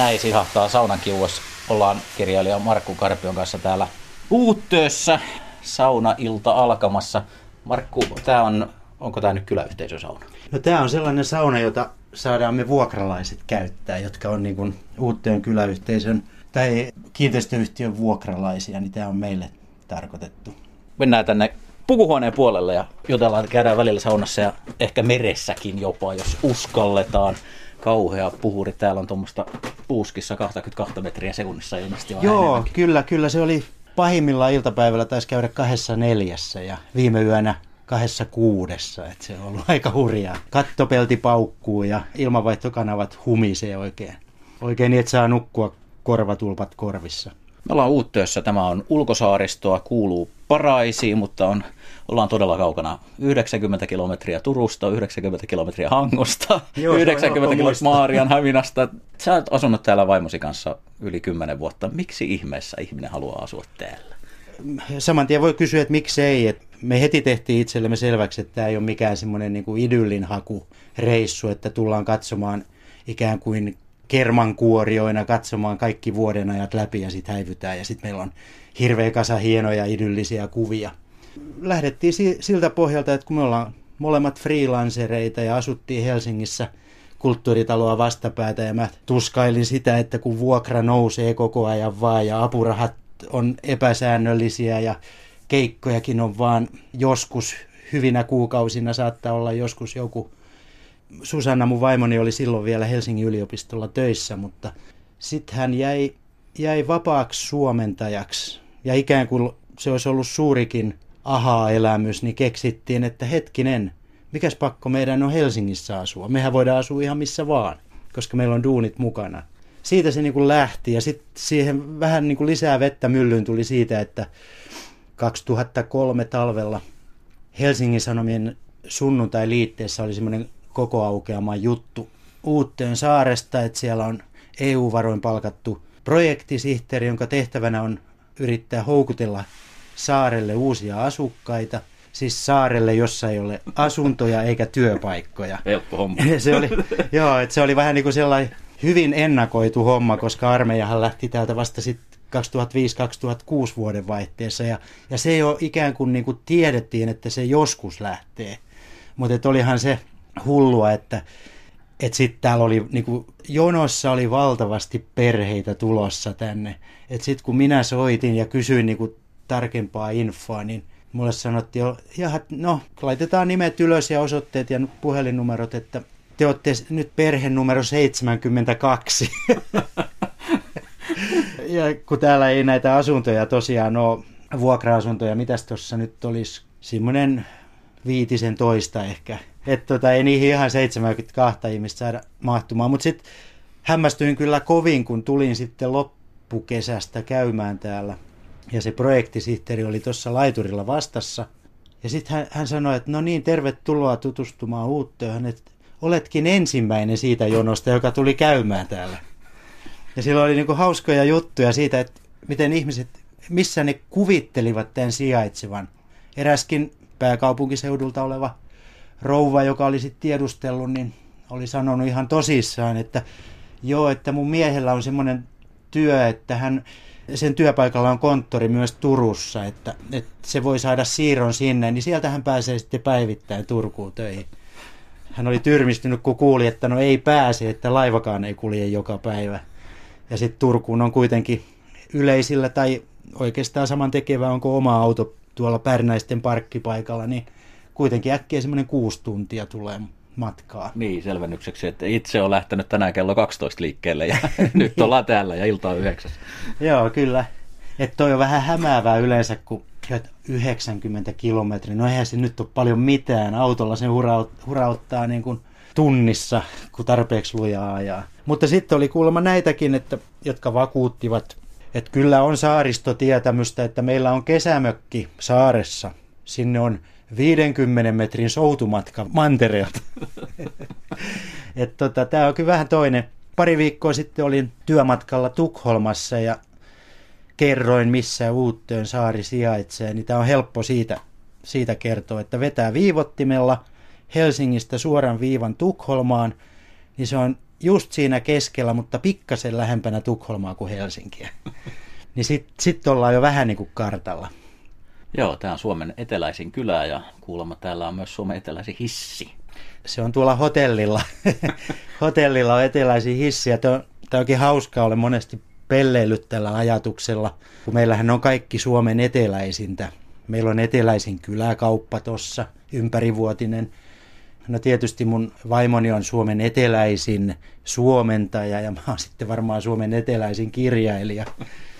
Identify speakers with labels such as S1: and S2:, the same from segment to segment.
S1: näin sihahtaa saunan kiuas. Ollaan kirjailija Markku Karpion kanssa täällä Uuttöössä. Sauna-ilta alkamassa. Markku, tämä on, onko tämä nyt kyläyhteisösauna?
S2: No tämä on sellainen sauna, jota saadaan me vuokralaiset käyttää, jotka on niin kuin Uuttöön kyläyhteisön tai kiinteistöyhtiön vuokralaisia, niin tämä on meille tarkoitettu.
S1: Mennään tänne pukuhuoneen puolelle ja jutellaan, käydään välillä saunassa ja ehkä meressäkin jopa, jos uskalletaan. Kauhea puhuri. Täällä on tuommoista puuskissa 22 metriä sekunnissa ilmeisesti.
S2: Joo,
S1: enemmänkin.
S2: kyllä, kyllä se oli pahimmillaan iltapäivällä taisi käydä kahdessa neljässä ja viime yönä kahdessa kuudessa, että se on ollut aika hurjaa. Kattopelti paukkuu ja ilmanvaihtokanavat humisee oikein. Oikein niin, että saa nukkua korvatulpat korvissa.
S1: Me ollaan Uuttöössä. Tämä on ulkosaaristoa, kuuluu Paraisiin, mutta on, ollaan todella kaukana. 90 kilometriä Turusta, 90 kilometriä Hangosta,
S2: Joo,
S1: 90 kilometriä Maarian Häminasta. Sä oot asunut täällä vaimosi kanssa yli 10 vuotta. Miksi ihmeessä ihminen haluaa asua täällä?
S2: Saman tien voi kysyä, että miksei. Et me heti tehtiin itsellemme selväksi, että tämä ei ole mikään semmoinen niin idyllin hakureissu, että tullaan katsomaan ikään kuin kermankuorioina katsomaan kaikki vuoden ajat läpi ja sitten häivytään ja sitten meillä on hirveä kasa hienoja idyllisiä kuvia. Lähdettiin siltä pohjalta, että kun me ollaan molemmat freelancereita ja asuttiin Helsingissä kulttuuritaloa vastapäätä ja mä tuskailin sitä, että kun vuokra nousee koko ajan vaan ja apurahat on epäsäännöllisiä ja keikkojakin on vaan joskus hyvinä kuukausina saattaa olla joskus joku Susanna, mun vaimoni, oli silloin vielä Helsingin yliopistolla töissä, mutta sitten hän jäi, jäi vapaaksi suomentajaksi. Ja ikään kuin se olisi ollut suurikin ahaa-elämys, niin keksittiin, että hetkinen, mikäs pakko meidän on Helsingissä asua. Mehän voidaan asua ihan missä vaan, koska meillä on duunit mukana. Siitä se niin kuin lähti ja sitten siihen vähän niin kuin lisää vettä myllyyn tuli siitä, että 2003 talvella Helsingin Sanomien sunnuntai-liitteessä oli semmoinen koko aukeama juttu Uutteen saaresta, että siellä on EU-varoin palkattu projektisihteeri, jonka tehtävänä on yrittää houkutella saarelle uusia asukkaita. Siis saarelle, jossa ei ole asuntoja eikä työpaikkoja.
S1: Helppo homma.
S2: se oli, joo, että se oli vähän niin kuin sellainen hyvin ennakoitu homma, koska armeijahan lähti täältä vasta sitten 2005-2006 vuoden vaihteessa ja, ja se jo ikään kuin, niin kuin tiedettiin, että se joskus lähtee. Mutta olihan se hullua, että, että sitten täällä oli, niin kuin, jonossa oli valtavasti perheitä tulossa tänne. Että sitten kun minä soitin ja kysyin niin kuin, tarkempaa infoa, niin mulle sanottiin, että no, laitetaan nimet ylös ja osoitteet ja puhelinnumerot, että te olette nyt perhe numero 72. ja kun täällä ei näitä asuntoja tosiaan ole, vuokra-asuntoja, mitäs tuossa nyt olisi, semmoinen viitisen toista ehkä. Että tota, ei niihin ihan 72 ihmistä saada mahtumaan. Mutta sitten hämmästyin kyllä kovin, kun tulin sitten loppukesästä käymään täällä. Ja se projektisihteeri oli tuossa laiturilla vastassa. Ja sitten hän, hän sanoi, että no niin, tervetuloa tutustumaan Uuttöön, että oletkin ensimmäinen siitä jonosta, joka tuli käymään täällä. Ja silloin oli niinku hauskoja juttuja siitä, että miten ihmiset, missä ne kuvittelivat tämän sijaitsevan. Eräskin pääkaupunkiseudulta oleva rouva, joka oli sitten tiedustellut, niin oli sanonut ihan tosissaan, että joo, että mun miehellä on semmoinen työ, että hän, sen työpaikalla on konttori myös Turussa, että, että se voi saada siirron sinne, niin sieltä hän pääsee sitten päivittäin Turkuun töihin. Hän oli tyrmistynyt, kun kuuli, että no ei pääse, että laivakaan ei kulje joka päivä. Ja sitten Turkuun on kuitenkin yleisillä tai oikeastaan saman tekevä, onko oma auto tuolla Pärnäisten parkkipaikalla, niin kuitenkin äkkiä semmoinen kuusi tuntia tulee matkaa.
S1: Niin, selvennykseksi, että itse on lähtenyt tänään kello 12 liikkeelle ja nyt ollaan täällä ja ilta on yhdeksäs.
S2: Joo, kyllä. Että toi on vähän hämäävää yleensä, kun 90 kilometriä. No eihän se nyt ole paljon mitään. Autolla se huraut, hurauttaa niin kuin tunnissa, kun tarpeeksi lujaa ajaa. Mutta sitten oli kuulemma näitäkin, että, jotka vakuuttivat, että kyllä on saaristotietämystä, että meillä on kesämökki saaressa. Sinne on 50 metrin soutumatka mantereelta. tota, Tämä on kyllä vähän toinen. Pari viikkoa sitten olin työmatkalla Tukholmassa ja kerroin, missä Uuttöön saari sijaitsee, niin tämä on helppo siitä, siitä kertoa, että vetää viivottimella Helsingistä suoran viivan Tukholmaan, niin se on just siinä keskellä, mutta pikkasen lähempänä Tukholmaa kuin Helsinkiä. niin sitten sit ollaan jo vähän niin kuin kartalla.
S1: Joo, tämä on Suomen eteläisin kylä ja kuulemma täällä on myös Suomen eteläisin hissi.
S2: Se on tuolla hotellilla. hotellilla on eteläisin hissi ja tämä onkin hauskaa, olen monesti pelleilyt tällä ajatuksella, kun meillähän on kaikki Suomen eteläisintä. Meillä on eteläisin kyläkauppa tuossa, ympärivuotinen. No tietysti mun vaimoni on Suomen eteläisin suomentaja ja mä oon sitten varmaan Suomen eteläisin kirjailija.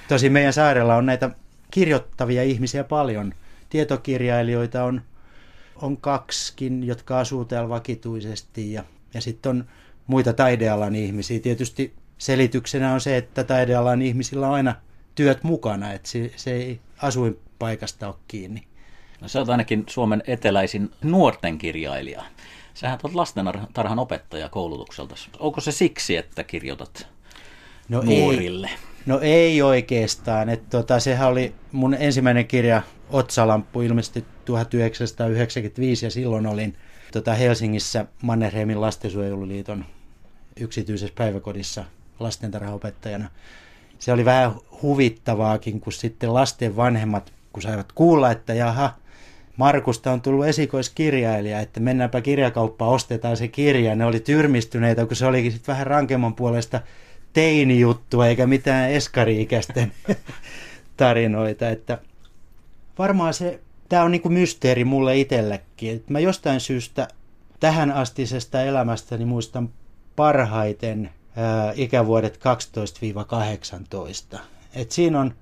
S2: Tosi meidän saarella on näitä kirjoittavia ihmisiä paljon. Tietokirjailijoita on, on kaksikin, jotka asuu täällä vakituisesti ja, ja sitten on muita taidealan ihmisiä. Tietysti selityksenä on se, että taidealan ihmisillä on aina työt mukana, että se, se ei asuinpaikasta ole kiinni.
S1: No sä oot ainakin Suomen eteläisin nuorten kirjailija. Sähän olet lastentarhan opettaja koulutukselta. Onko se siksi, että kirjoitat no nuorille? Ei,
S2: no ei oikeastaan. Että tota, sehän oli mun ensimmäinen kirja Otsalamppu ilmestyi 1995 ja silloin olin tota Helsingissä Mannerheimin lastensuojeluliiton yksityisessä päiväkodissa lastentarhaopettajana. Se oli vähän huvittavaakin, kun sitten lasten vanhemmat, kun saivat kuulla, että jaha, Markusta on tullut esikoiskirjailija, että mennäänpä kirjakauppaan, ostetaan se kirja. Ne oli tyrmistyneitä, kun se olikin sitten vähän rankemman puolesta teinijuttua, eikä mitään eskari-ikäisten tarinoita. Että varmaan se, tämä on niinku mysteeri mulle itsellekin. Että mä jostain syystä tähän astisesta elämästäni muistan parhaiten ää, ikävuodet 12-18. Et siinä on,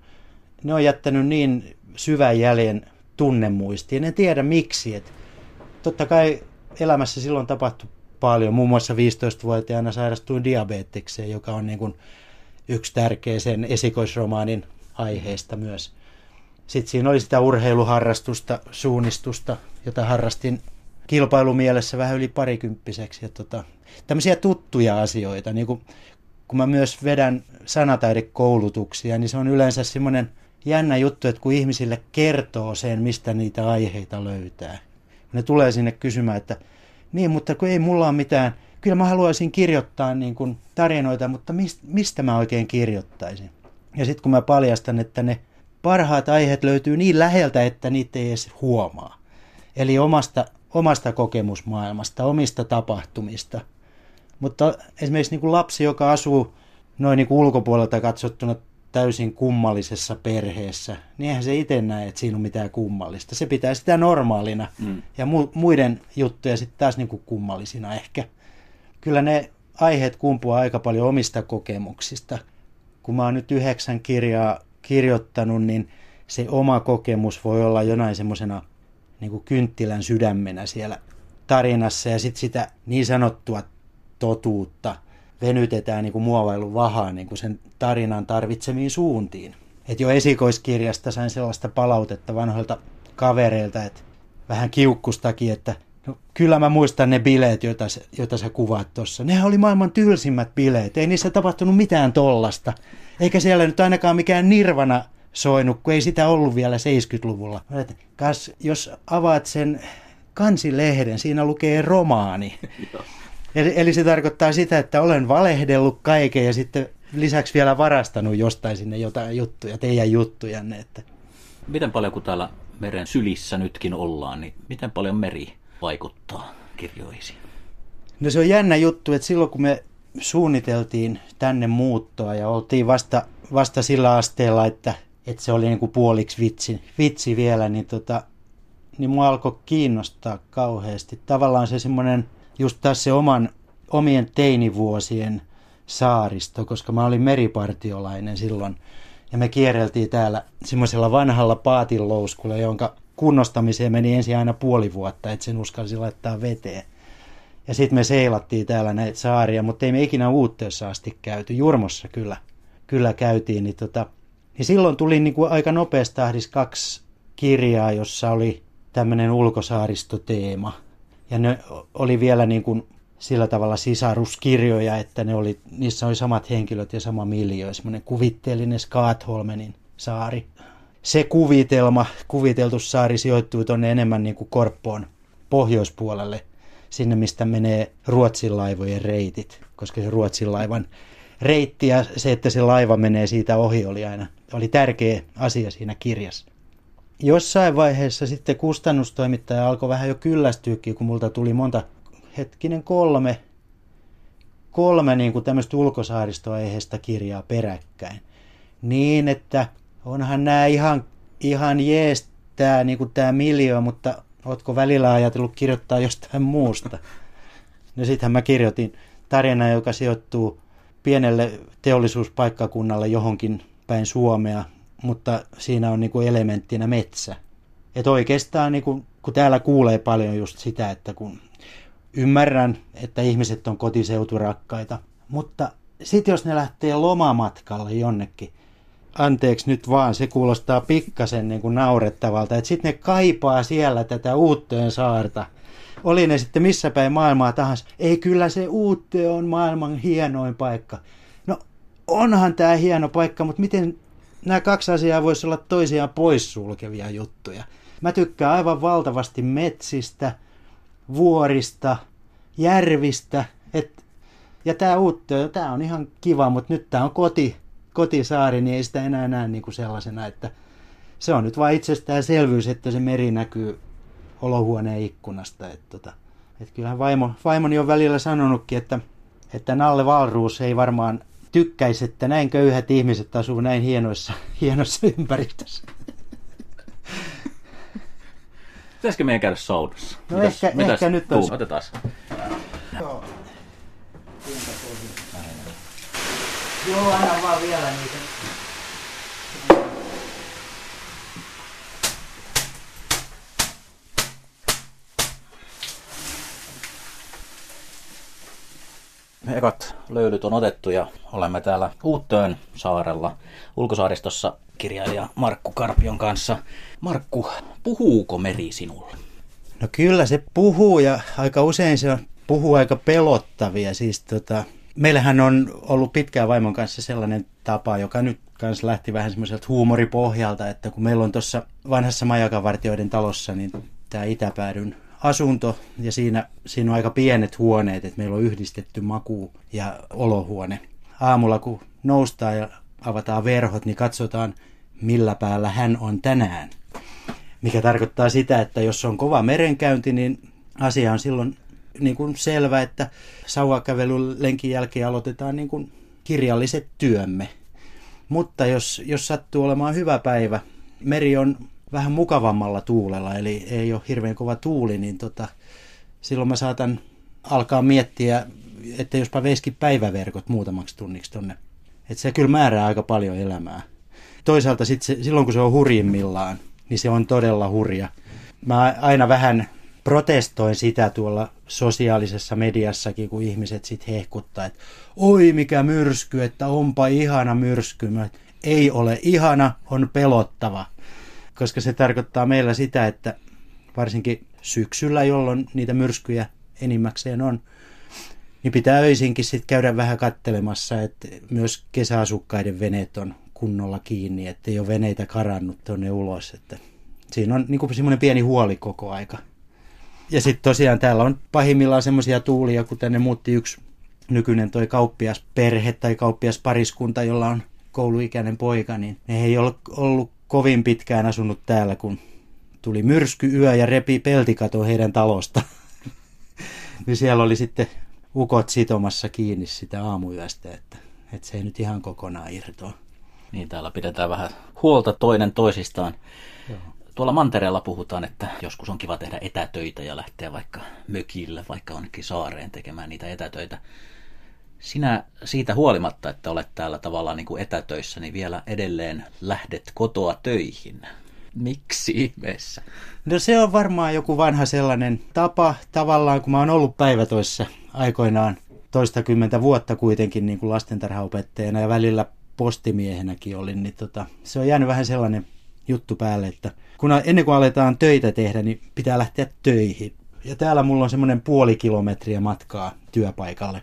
S2: ne on jättänyt niin syvän jäljen tunnemuistiin. En tiedä miksi. Et totta kai elämässä silloin tapahtui paljon. Muun muassa 15-vuotiaana sairastuin diabetekseen, joka on niin kuin yksi tärkeä sen esikoisromaanin aiheesta myös. Sitten siinä oli sitä urheiluharrastusta, suunnistusta, jota harrastin kilpailumielessä vähän yli parikymppiseksi. Ja tota, tämmöisiä tuttuja asioita, niin kuin, kun mä myös vedän sanataidekoulutuksia, niin se on yleensä semmoinen jännä juttu, että kun ihmisille kertoo sen, mistä niitä aiheita löytää. Ne tulee sinne kysymään, että niin, mutta kun ei mulla ole mitään, kyllä mä haluaisin kirjoittaa niin kuin tarinoita, mutta mistä, mä oikein kirjoittaisin? Ja sitten kun mä paljastan, että ne parhaat aiheet löytyy niin läheltä, että niitä ei edes huomaa. Eli omasta, omasta kokemusmaailmasta, omista tapahtumista. Mutta esimerkiksi niin kuin lapsi, joka asuu noin niin kuin ulkopuolelta katsottuna täysin kummallisessa perheessä, niin eihän se itse näe, että siinä on mitään kummallista. Se pitää sitä normaalina mm. ja mu- muiden juttuja sitten taas niin kuin kummallisina ehkä. Kyllä ne aiheet kumpuaa aika paljon omista kokemuksista. Kun mä oon nyt yhdeksän kirjaa kirjoittanut, niin se oma kokemus voi olla jonain semmoisena niin kynttilän sydämenä siellä tarinassa ja sitten sitä niin sanottua totuutta – venytetään niin kuin muovailun vahaa niin kuin sen tarinan tarvitsemiin suuntiin. Et jo esikoiskirjasta sain sellaista palautetta vanhoilta kavereilta, että vähän kiukkustakin, että no, kyllä mä muistan ne bileet, joita, joita sä kuvaat tuossa. Nehän oli maailman tylsimmät bileet, ei niissä tapahtunut mitään tollasta. Eikä siellä nyt ainakaan mikään nirvana soinut, kun ei sitä ollut vielä 70-luvulla. Kas, jos avaat sen kansilehden, siinä lukee romaani. Eli, eli se tarkoittaa sitä, että olen valehdellut kaiken ja sitten lisäksi vielä varastanut jostain sinne jotain juttuja, teidän juttujanne. Että.
S1: Miten paljon kun täällä meren sylissä nytkin ollaan, niin miten paljon meri vaikuttaa kirjoisiin?
S2: No se on jännä juttu, että silloin kun me suunniteltiin tänne muuttoa ja oltiin vasta, vasta sillä asteella, että, että se oli niin kuin puoliksi vitsi, vitsi vielä, niin, tota, niin mua alkoi kiinnostaa kauheasti. Tavallaan se semmoinen just taas se oman, omien teinivuosien saaristo, koska mä olin meripartiolainen silloin. Ja me kierreltiin täällä semmoisella vanhalla paatinlouskulla, jonka kunnostamiseen meni ensin aina puoli vuotta, että sen uskalsi laittaa veteen. Ja sitten me seilattiin täällä näitä saaria, mutta ei me ikinä uutteessa asti käyty. Jurmossa kyllä, kyllä käytiin. Niin, tota, niin silloin tuli niin kuin aika nopeasti tahdis kaksi kirjaa, jossa oli tämmöinen ulkosaaristoteema – ja ne oli vielä niin kuin sillä tavalla sisaruskirjoja, että ne oli, niissä oli samat henkilöt ja sama miljö, semmoinen kuvitteellinen Skatholmenin saari. Se kuvitelma, kuviteltu saari sijoittuu tuonne enemmän niin kuin Korppoon pohjoispuolelle. sinne, mistä menee Ruotsin laivojen reitit, koska se Ruotsin laivan reitti ja se, että se laiva menee siitä ohi, oli aina oli tärkeä asia siinä kirjassa. Jossain vaiheessa sitten kustannustoimittaja alkoi vähän jo kyllästyäkin, kun multa tuli monta, hetkinen kolme, kolme niin kuin tämmöistä ulkosaaristoaiheista kirjaa peräkkäin. Niin, että onhan nämä ihan, ihan jees tämä, niin kuin tämä miljoona, mutta ootko välillä ajatellut kirjoittaa jostain muusta? No sittenhän mä kirjoitin tarina, joka sijoittuu pienelle teollisuuspaikkakunnalle johonkin päin Suomea, mutta siinä on niin kuin elementtinä metsä. Et oikeastaan, niin kuin, kun täällä kuulee paljon just sitä, että kun ymmärrän, että ihmiset on kotiseuturakkaita, mutta sitten jos ne lähtee lomamatkalle jonnekin, anteeksi nyt vaan, se kuulostaa pikkasen niin kuin naurettavalta, että sitten ne kaipaa siellä tätä Uutteen saarta. Oli ne sitten missä päin maailmaa tahansa. Ei kyllä se Uutte on maailman hienoin paikka. No onhan tämä hieno paikka, mutta miten nämä kaksi asiaa voisi olla toisiaan poissulkevia juttuja. Mä tykkään aivan valtavasti metsistä, vuorista, järvistä. Et, ja tämä Uutto, tämä on ihan kiva, mutta nyt tämä on koti, kotisaari, niin ei sitä enää näe niin kuin sellaisena, että se on nyt vain itsestäänselvyys, että se meri näkyy olohuoneen ikkunasta. Että tota, et kyllähän vaimo, vaimoni on välillä sanonutkin, että, että Nalle Valruus ei varmaan tykkäisi, että näin köyhät ihmiset asuu näin hienoissa, hienossa ympäristössä.
S1: Pitäisikö meidän käydä saunassa?
S2: No mitäs, ehkä, mitäs ehkä nyt olisi.
S1: Otetaan.
S2: Joo. Joo, aina vaan vielä niitä.
S1: Ekat löylyt on otettu ja olemme täällä Uuttöön saarella ulkosaaristossa kirjailija Markku Karpion kanssa. Markku, puhuuko meri sinulle?
S2: No kyllä se puhuu ja aika usein se puhuu aika pelottavia. Siis tota, meillähän on ollut pitkään vaimon kanssa sellainen tapa, joka nyt kanssa lähti vähän semmoiselta huumoripohjalta, että kun meillä on tuossa vanhassa majakavartioiden talossa, niin tämä itäpäädyn asunto ja siinä, siinä on aika pienet huoneet, että meillä on yhdistetty maku ja olohuone. Aamulla kun noustaan ja avataan verhot, niin katsotaan millä päällä hän on tänään. Mikä tarkoittaa sitä, että jos on kova merenkäynti, niin asia on silloin niin kuin selvä, että sauvakävelyn lenkin jälkeen aloitetaan niin kuin kirjalliset työmme. Mutta jos, jos sattuu olemaan hyvä päivä, meri on vähän mukavammalla tuulella, eli ei ole hirveän kova tuuli, niin tota, silloin mä saatan alkaa miettiä, että jospa veiskin päiväverkot muutamaksi tunniksi tonne. Että se kyllä määrää aika paljon elämää. Toisaalta sit se, silloin kun se on hurjimmillaan, niin se on todella hurja. Mä aina vähän protestoin sitä tuolla sosiaalisessa mediassakin, kun ihmiset sitten hehkuttaa, että oi mikä myrsky, että onpa ihana myrsky. Mä, ei ole ihana, on pelottava koska se tarkoittaa meillä sitä, että varsinkin syksyllä, jolloin niitä myrskyjä enimmäkseen on, niin pitää öisinkin sitten käydä vähän kattelemassa, että myös kesäasukkaiden veneet on kunnolla kiinni, että ei ole veneitä karannut tuonne ulos. Että siinä on niin semmoinen pieni huoli koko aika. Ja sitten tosiaan täällä on pahimmillaan semmoisia tuulia, kun tänne muutti yksi nykyinen toi kauppiasperhe tai kauppiaspariskunta, jolla on kouluikäinen poika, niin ne ei ole ollut kovin pitkään asunut täällä, kun tuli yö ja repi peltikato heidän talosta. niin siellä oli sitten ukot sitomassa kiinni sitä aamuyöstä, että, että se ei nyt ihan kokonaan irtoa.
S1: Niin, täällä pidetään vähän huolta toinen toisistaan. Joo. Tuolla mantereella puhutaan, että joskus on kiva tehdä etätöitä ja lähteä vaikka mökille, vaikka onkin saareen tekemään niitä etätöitä sinä siitä huolimatta, että olet täällä tavallaan niin kuin etätöissä, niin vielä edelleen lähdet kotoa töihin. Miksi ihmeessä?
S2: No se on varmaan joku vanha sellainen tapa tavallaan, kun mä oon ollut päivätoissa aikoinaan toistakymmentä vuotta kuitenkin niin kuin lastentarhaopettajana ja välillä postimiehenäkin olin, niin tota, se on jäänyt vähän sellainen juttu päälle, että kun ennen kuin aletaan töitä tehdä, niin pitää lähteä töihin. Ja täällä mulla on semmoinen puoli kilometriä matkaa työpaikalle.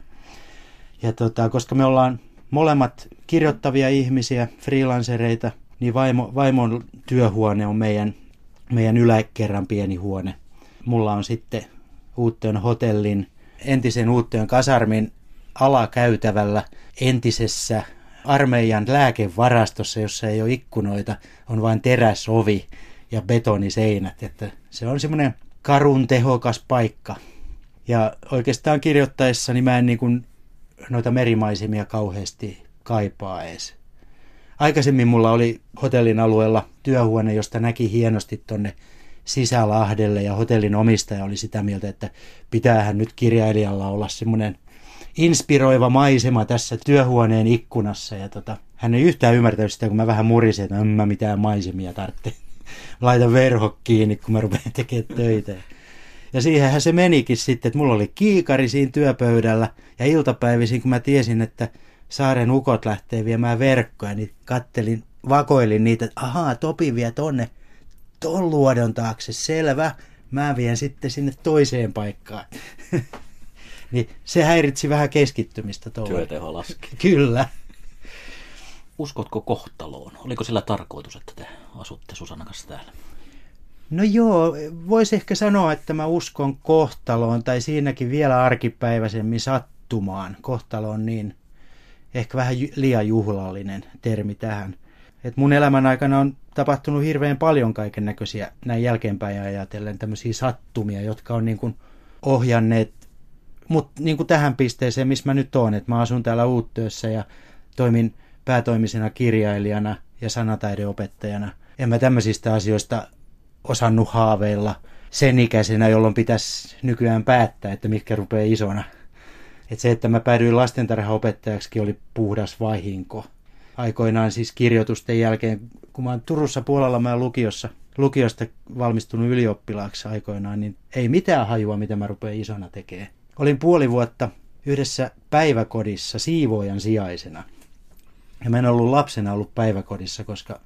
S2: Ja tota, koska me ollaan molemmat kirjoittavia ihmisiä, freelancereita, niin vaimo, vaimon työhuone on meidän, meidän yläkerran pieni huone. Mulla on sitten Uutteon hotellin, entisen Uutteon kasarmin alakäytävällä entisessä armeijan lääkevarastossa, jossa ei ole ikkunoita, on vain teräsovi ja betoniseinät. Että se on semmoinen karun tehokas paikka. Ja oikeastaan kirjoittaessani mä en niin kuin noita merimaisemia kauheasti kaipaa edes. Aikaisemmin mulla oli hotellin alueella työhuone, josta näki hienosti tonne sisälahdelle ja hotellin omistaja oli sitä mieltä, että pitäähän nyt kirjailijalla olla semmoinen inspiroiva maisema tässä työhuoneen ikkunassa. Ja tota, hän ei yhtään ymmärtänyt sitä, kun mä vähän murisin, että en mä mitään maisemia tarvitse. Laitan verho kiinni, kun mä rupean tekemään töitä. Ja siihenhän se menikin sitten, että mulla oli kiikari siinä työpöydällä ja iltapäivisin, kun mä tiesin, että saaren ukot lähtee viemään verkkoja, niin kattelin, vakoilin niitä, että ahaa, Topi vie tonne ton luodon taakse, selvä. Mä vien sitten sinne toiseen paikkaan. niin se häiritsi vähän keskittymistä tuolla.
S1: Työteho laski.
S2: Kyllä.
S1: Uskotko kohtaloon? Oliko sillä tarkoitus, että te asutte Susanna kanssa täällä?
S2: No joo, voisi ehkä sanoa, että mä uskon kohtaloon, tai siinäkin vielä arkipäiväisemmin sattumaan. Kohtalo on niin, ehkä vähän liian juhlallinen termi tähän. Et mun elämän aikana on tapahtunut hirveän paljon kaiken näköisiä näin jälkeenpäin ajatellen tämmöisiä sattumia, jotka on niin kuin ohjanneet mut niin kuin tähän pisteeseen, missä mä nyt oon. että mä asun täällä Uuttöössä ja toimin päätoimisena kirjailijana ja sanataideopettajana. En mä tämmöisistä asioista osannut haaveilla sen ikäisenä, jolloin pitäisi nykyään päättää, että mitkä rupeaa isona. Et se, että mä päädyin lastentarhaopettajaksi, oli puhdas vahinko. Aikoinaan siis kirjoitusten jälkeen, kun mä oon Turussa puolella mä lukiossa, lukiosta valmistunut ylioppilaaksi aikoinaan, niin ei mitään hajua, mitä mä rupean isona tekemään. Olin puoli vuotta yhdessä päiväkodissa siivoojan sijaisena. Ja mä en ollut lapsena ollut päiväkodissa, koska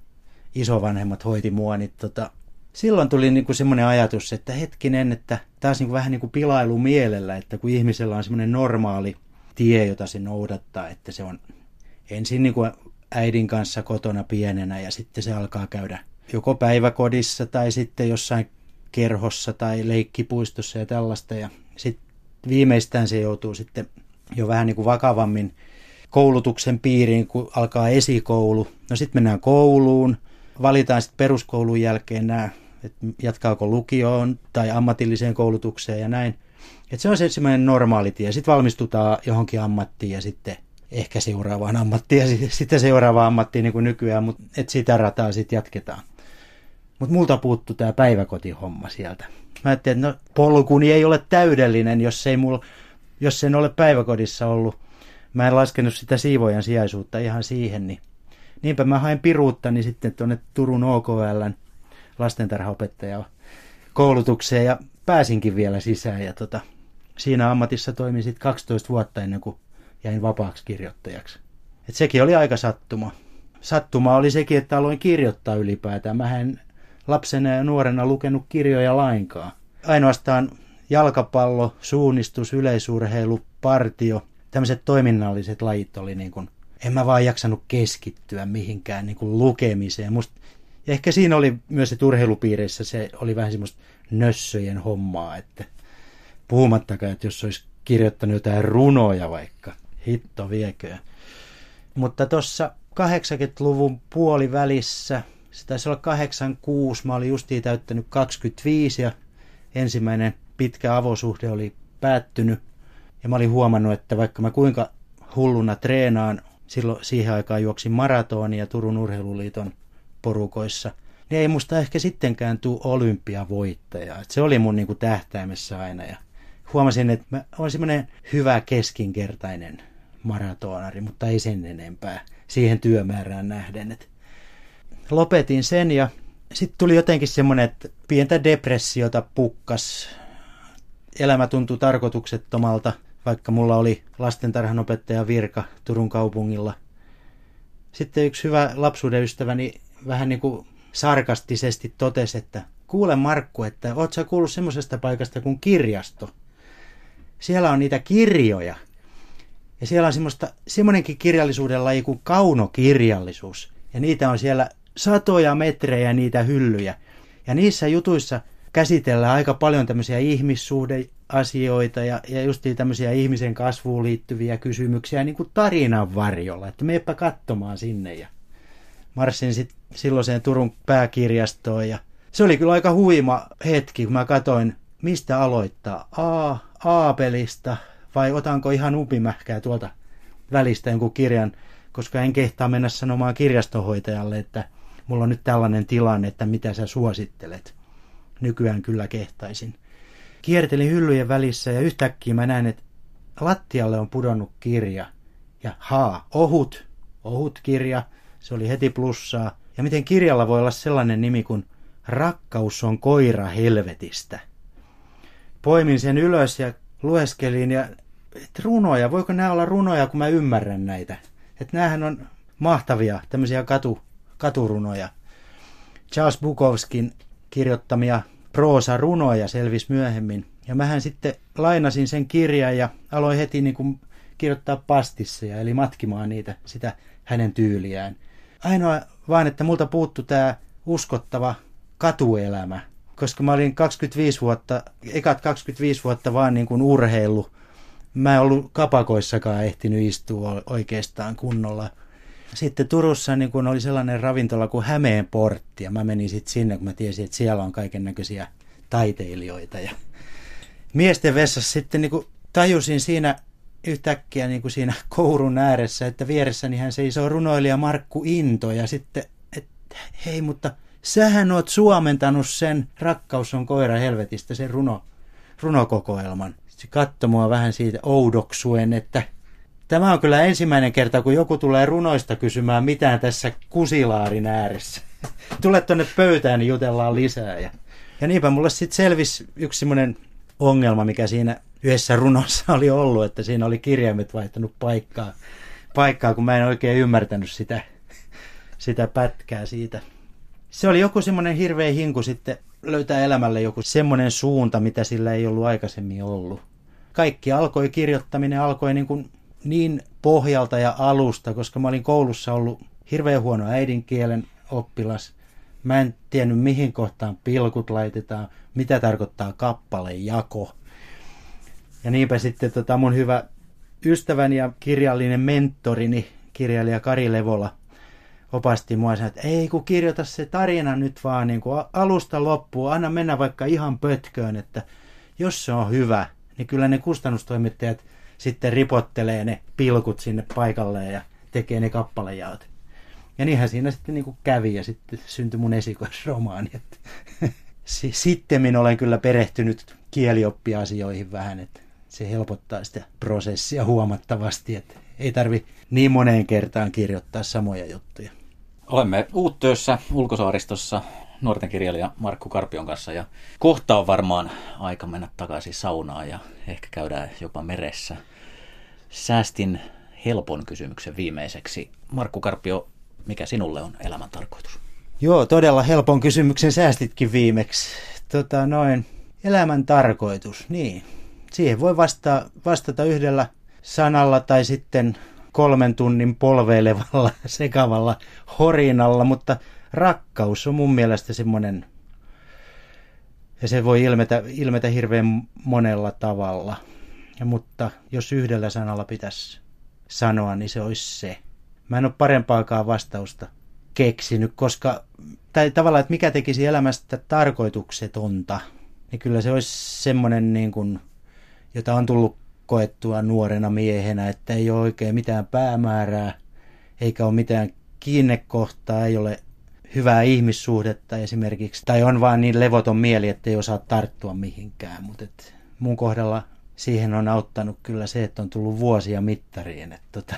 S2: isovanhemmat hoiti mua, niin tota, silloin tuli niin kuin semmoinen ajatus, että hetkinen, että taas niin kuin vähän niin kuin pilailu mielellä, että kun ihmisellä on semmoinen normaali tie, jota se noudattaa, että se on ensin niin kuin äidin kanssa kotona pienenä ja sitten se alkaa käydä joko päiväkodissa tai sitten jossain kerhossa tai leikkipuistossa ja tällaista. Ja sitten viimeistään se joutuu sitten jo vähän niin kuin vakavammin koulutuksen piiriin, kun alkaa esikoulu. No sitten mennään kouluun, valitaan sitten peruskoulun jälkeen nämä, että jatkaako lukioon tai ammatilliseen koulutukseen ja näin. Et se on se semmoinen normaali tie. Sitten valmistutaan johonkin ammattiin ja sitten ehkä seuraavaan ammattiin ja sitten seuraavaan ammattiin niin kuin nykyään, mutta et sitä rataa sitten jatketaan. Mutta multa puuttu tämä päiväkotihomma sieltä. Mä ajattelin, että no, polkuni ei ole täydellinen, jos, ei mulla, jos en ole päiväkodissa ollut. Mä en laskenut sitä siivojan sijaisuutta ihan siihen, niin niinpä mä hain piruuttani sitten tuonne Turun OKLn lastentarhaopettaja koulutukseen ja pääsinkin vielä sisään. Ja tota, siinä ammatissa toimin sitten 12 vuotta ennen kuin jäin vapaaksi kirjoittajaksi. Et sekin oli aika sattuma. Sattuma oli sekin, että aloin kirjoittaa ylipäätään. Mä en lapsena ja nuorena lukenut kirjoja lainkaan. Ainoastaan jalkapallo, suunnistus, yleisurheilu, partio, tämmöiset toiminnalliset lajit oli niin kuin, en mä vaan jaksanut keskittyä mihinkään niin kuin lukemiseen. Must, ja ehkä siinä oli myös, että urheilupiireissä se oli vähän semmoista nössöjen hommaa, että puhumattakaan, että jos olisi kirjoittanut jotain runoja vaikka, hitto viekö. Mutta tuossa 80-luvun puolivälissä se taisi olla 86, mä olin justiin täyttänyt 25 ja ensimmäinen pitkä avosuhde oli päättynyt. Ja mä olin huomannut, että vaikka mä kuinka hulluna treenaan, silloin siihen aikaan juoksin maratonia Turun urheiluliiton porukoissa, niin ei musta ehkä sittenkään tuu olympiavoittaja. Et se oli mun niinku tähtäimessä aina ja huomasin, että mä olen semmoinen hyvä keskinkertainen maratonari, mutta ei sen enempää siihen työmäärään nähden. Että lopetin sen ja sitten tuli jotenkin semmoinen, että pientä depressiota pukkas. Elämä tuntui tarkoituksettomalta, vaikka mulla oli lastentarhanopettaja virka Turun kaupungilla. Sitten yksi hyvä lapsuuden ystäväni vähän niin kuin sarkastisesti totesi, että kuule Markku, että oot sä kuullut semmoisesta paikasta kuin kirjasto? Siellä on niitä kirjoja. Ja siellä on semmoista, semmoinenkin kirjallisuuden laji kuin kaunokirjallisuus. Ja niitä on siellä satoja metrejä niitä hyllyjä. Ja niissä jutuissa käsitellään aika paljon tämmöisiä ihmissuhdeasioita ja, ja just tämmöisiä ihmisen kasvuun liittyviä kysymyksiä niin kuin tarinan varjolla, että meepä katsomaan sinne ja marssin sitten silloiseen Turun pääkirjastoon ja se oli kyllä aika huima hetki, kun mä katoin, mistä aloittaa. A, Aapelista vai otanko ihan upimähkää tuolta välistä jonkun kirjan, koska en kehtaa mennä sanomaan kirjastonhoitajalle, että mulla on nyt tällainen tilanne, että mitä sä suosittelet. Nykyään kyllä kehtaisin. Kiertelin hyllyjen välissä ja yhtäkkiä mä näen, että lattialle on pudonnut kirja. Ja haa, ohut, ohut kirja, se oli heti plussaa. Ja miten kirjalla voi olla sellainen nimi kuin Rakkaus on koira helvetistä. Poimin sen ylös ja lueskelin ja et runoja, voiko nämä olla runoja, kun mä ymmärrän näitä. Että näähän on mahtavia, tämmöisiä katu, katurunoja. Charles Bukowskin kirjoittamia proosa-runoja selvisi myöhemmin. Ja mähän sitten lainasin sen kirjan ja aloin heti niin kuin kirjoittaa pastisseja, eli matkimaan niitä, sitä hänen tyyliään. Ainoa vaan, että multa puuttu tämä uskottava katuelämä, koska mä olin 25 vuotta, ekat 25 vuotta vaan niin kuin urheilu. Mä en ollut kapakoissakaan ehtinyt istua oikeastaan kunnolla. Sitten Turussa niin kun oli sellainen ravintola kuin Hämeen portti ja mä menin sitten sinne, kun mä tiesin, että siellä on kaiken näköisiä taiteilijoita. Ja miesten vessassa sitten niin tajusin siinä yhtäkkiä niin kuin siinä kourun ääressä, että vieressäni hän seisoo runoilija Markku Into ja sitten, että hei, mutta sähän oot suomentanut sen Rakkaus on koira helvetistä, sen runo, runokokoelman. Se katsoi mua vähän siitä oudoksuen, että Tämä on kyllä ensimmäinen kerta, kun joku tulee runoista kysymään mitään tässä kusilaarin ääressä. Tule tuonne pöytään, niin jutellaan lisää. Ja, ja niinpä mulle sitten selvisi yksi semmoinen ongelma, mikä siinä yhdessä runossa oli ollut, että siinä oli kirjaimet vaihtanut paikkaa, paikkaa kun mä en oikein ymmärtänyt sitä, sitä pätkää siitä. Se oli joku semmoinen hirveä hinku sitten löytää elämälle joku semmoinen suunta, mitä sillä ei ollut aikaisemmin ollut. Kaikki alkoi, kirjoittaminen alkoi niin kuin niin pohjalta ja alusta, koska mä olin koulussa ollut hirveän huono äidinkielen oppilas. Mä en tiennyt mihin kohtaan pilkut laitetaan, mitä tarkoittaa kappalejako. Ja niinpä sitten tota mun hyvä ystäväni ja kirjallinen mentorini, kirjailija Kari Levola, opasti mua sanoi, että ei kun kirjoita se tarina nyt vaan niin kuin alusta loppuun, anna mennä vaikka ihan pötköön, että jos se on hyvä, niin kyllä ne kustannustoimittajat – sitten ripottelee ne pilkut sinne paikalleen ja tekee ne kappalejaot. Ja niinhän siinä sitten niin kuin kävi ja sitten syntyi mun esikoisromaani. Sitten olen kyllä perehtynyt kielioppiasioihin vähän, että se helpottaa sitä prosessia huomattavasti, että ei tarvi niin moneen kertaan kirjoittaa samoja juttuja.
S1: Olemme Uuttöössä ulkosaaristossa nuorten kirjailija Markku Karpion kanssa ja kohta on varmaan aika mennä takaisin saunaan ja ehkä käydään jopa meressä. Säästin helpon kysymyksen viimeiseksi. Markku Karpio, mikä sinulle on elämän tarkoitus?
S2: Joo, todella helpon kysymyksen säästitkin viimeksi. Tota, noin, elämän tarkoitus, niin. Siihen voi vastata, vastata yhdellä sanalla tai sitten kolmen tunnin polveilevalla sekavalla horinalla, mutta rakkaus on mun mielestä semmoinen, ja se voi ilmetä, ilmetä hirveän monella tavalla. Ja, mutta jos yhdellä sanalla pitäisi sanoa, niin se olisi se. Mä en ole parempaakaan vastausta keksinyt, koska, tai tavallaan, että mikä tekisi elämästä tarkoituksetonta, niin kyllä se olisi semmoinen, niin kuin, jota on tullut koettua nuorena miehenä, että ei ole oikein mitään päämäärää, eikä ole mitään kiinnekohtaa, ei ole hyvää ihmissuhdetta esimerkiksi, tai on vaan niin levoton mieli, että ei osaa tarttua mihinkään, mutta et mun kohdalla siihen on auttanut kyllä se, että on tullut vuosia mittariin, että tota,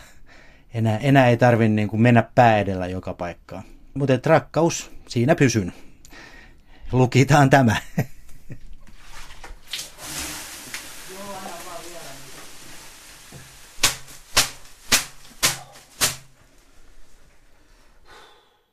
S2: enää, enää ei tarvitse niin mennä pää edellä joka paikkaan. Mutta rakkaus, siinä pysyn. Lukitaan tämä.